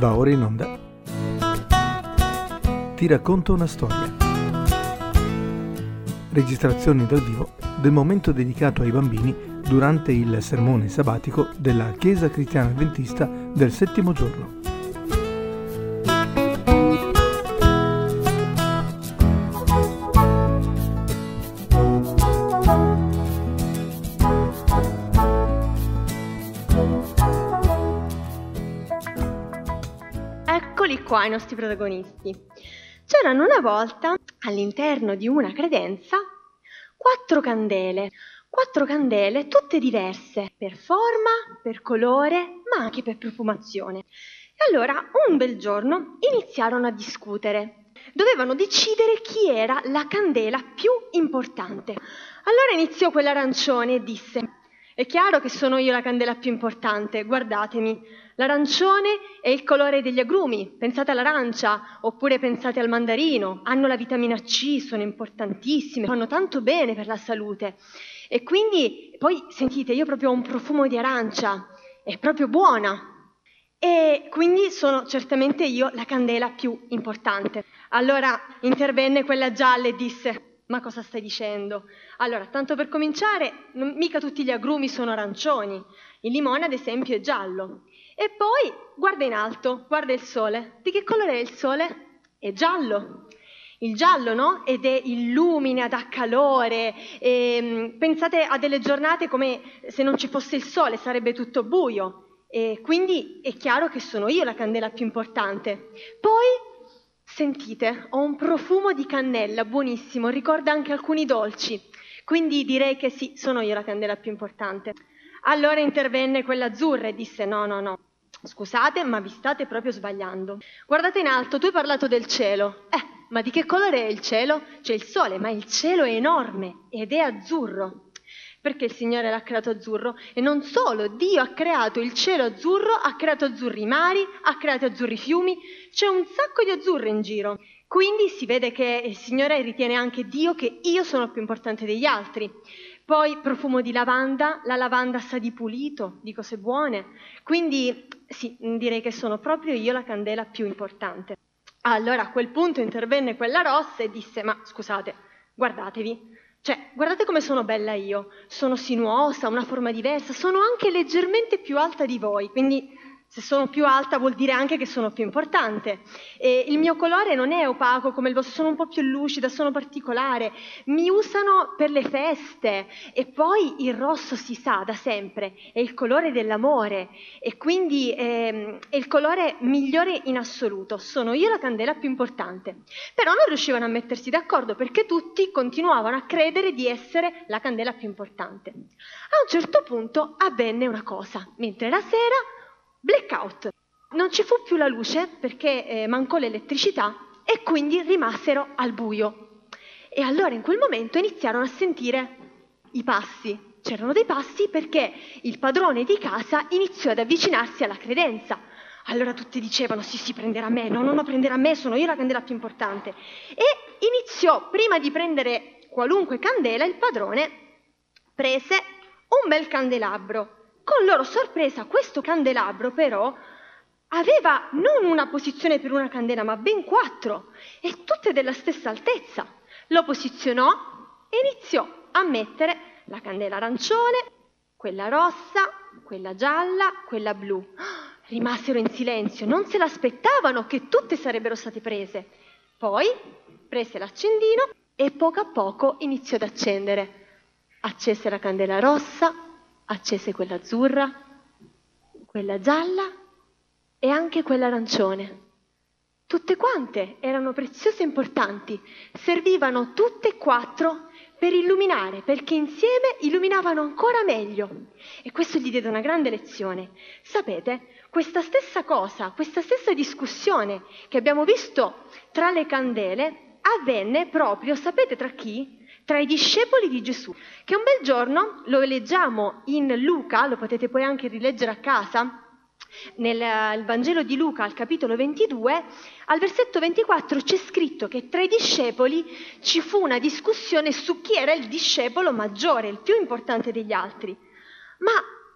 Va ora in onda. Ti racconto una storia. Registrazioni dal vivo del momento dedicato ai bambini durante il sermone sabbatico della Chiesa Cristiana Adventista del settimo giorno. Eccoli qua i nostri protagonisti. C'erano una volta, all'interno di una credenza, quattro candele. Quattro candele tutte diverse, per forma, per colore, ma anche per profumazione. E allora, un bel giorno, iniziarono a discutere. Dovevano decidere chi era la candela più importante. Allora iniziò quell'arancione e disse: È chiaro che sono io la candela più importante, guardatemi. L'arancione è il colore degli agrumi, pensate all'arancia oppure pensate al mandarino, hanno la vitamina C, sono importantissime, fanno tanto bene per la salute. E quindi poi sentite, io proprio ho un profumo di arancia, è proprio buona. E quindi sono certamente io la candela più importante. Allora intervenne quella gialla e disse: Ma cosa stai dicendo? Allora, tanto per cominciare, non, mica tutti gli agrumi sono arancioni. Il limone, ad esempio, è giallo. E poi guarda in alto, guarda il sole. Di che colore è il sole? È giallo. Il giallo, no? Ed è illumina, dà calore. E, pensate a delle giornate come se non ci fosse il sole, sarebbe tutto buio. E quindi è chiaro che sono io la candela più importante. Poi, sentite, ho un profumo di cannella buonissimo, ricorda anche alcuni dolci. Quindi direi che sì, sono io la candela più importante. Allora intervenne quella azzurra e disse no, no, no. Scusate, ma vi state proprio sbagliando. Guardate in alto, tu hai parlato del cielo. Eh, ma di che colore è il cielo? C'è il sole, ma il cielo è enorme ed è azzurro. Perché il Signore l'ha creato azzurro? E non solo, Dio ha creato il cielo azzurro, ha creato azzurri mari, ha creato azzurri fiumi, c'è un sacco di azzurro in giro. Quindi si vede che il Signore ritiene anche Dio che io sono più importante degli altri. Poi profumo di lavanda, la lavanda sa di pulito, di cose buone. Quindi sì, direi che sono proprio io la candela più importante. Allora a quel punto intervenne quella rossa e disse: Ma scusate, guardatevi, cioè, guardate come sono bella io. Sono sinuosa, una forma diversa, sono anche leggermente più alta di voi, quindi se sono più alta vuol dire anche che sono più importante. E il mio colore non è opaco come il vostro, sono un po' più lucida, sono particolare. Mi usano per le feste e poi il rosso si sa da sempre, è il colore dell'amore e quindi eh, è il colore migliore in assoluto. Sono io la candela più importante. Però non riuscivano a mettersi d'accordo perché tutti continuavano a credere di essere la candela più importante. A un certo punto avvenne una cosa. Mentre era sera, Blackout. Non ci fu più la luce perché eh, mancò l'elettricità e quindi rimasero al buio. E allora in quel momento iniziarono a sentire i passi. C'erano dei passi perché il padrone di casa iniziò ad avvicinarsi alla credenza. Allora tutti dicevano sì sì prenderà me, no no no prenderà me, sono io la candela più importante. E iniziò, prima di prendere qualunque candela, il padrone prese un bel candelabro con loro sorpresa questo candelabro però aveva non una posizione per una candela, ma ben quattro, e tutte della stessa altezza. Lo posizionò e iniziò a mettere la candela arancione, quella rossa, quella gialla, quella blu. Rimasero in silenzio, non se l'aspettavano che tutte sarebbero state prese. Poi prese l'accendino e poco a poco iniziò ad accendere. Accese la candela rossa, accese quella azzurra, quella gialla e anche quella arancione. Tutte quante erano preziose e importanti, servivano tutte e quattro per illuminare, perché insieme illuminavano ancora meglio. E questo gli diede una grande lezione. Sapete, questa stessa cosa, questa stessa discussione che abbiamo visto tra le candele avvenne proprio, sapete tra chi? Tra i discepoli di Gesù, che un bel giorno lo leggiamo in Luca, lo potete poi anche rileggere a casa, nel Vangelo di Luca al capitolo 22, al versetto 24 c'è scritto che tra i discepoli ci fu una discussione su chi era il discepolo maggiore, il più importante degli altri. Ma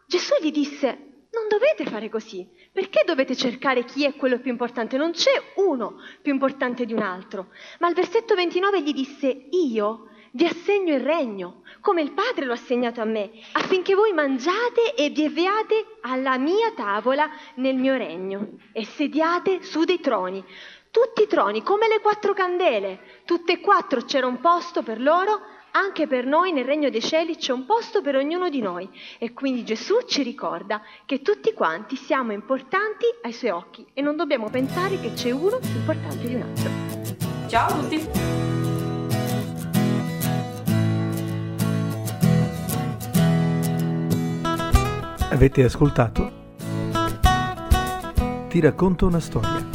Gesù gli disse, non dovete fare così, Perché dovete cercare chi è quello più importante? Non c'è uno più importante di un altro. Ma al versetto 29 gli disse, io vi assegno il regno, come il Padre lo ha assegnato a me, affinché voi mangiate e vi avviate alla mia tavola nel mio regno e sediate su dei troni. Tutti i troni, come le quattro candele, tutte e quattro c'era un posto per loro anche per noi nel regno dei cieli c'è un posto per ognuno di noi e quindi Gesù ci ricorda che tutti quanti siamo importanti ai suoi occhi e non dobbiamo pensare che c'è uno più importante di un altro. Ciao a tutti! Avete ascoltato? Ti racconto una storia.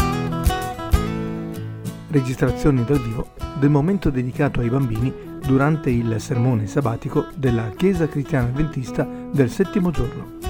Registrazioni dal vivo del momento dedicato ai bambini durante il sermone sabbatico della Chiesa Cristiana Adventista del settimo giorno.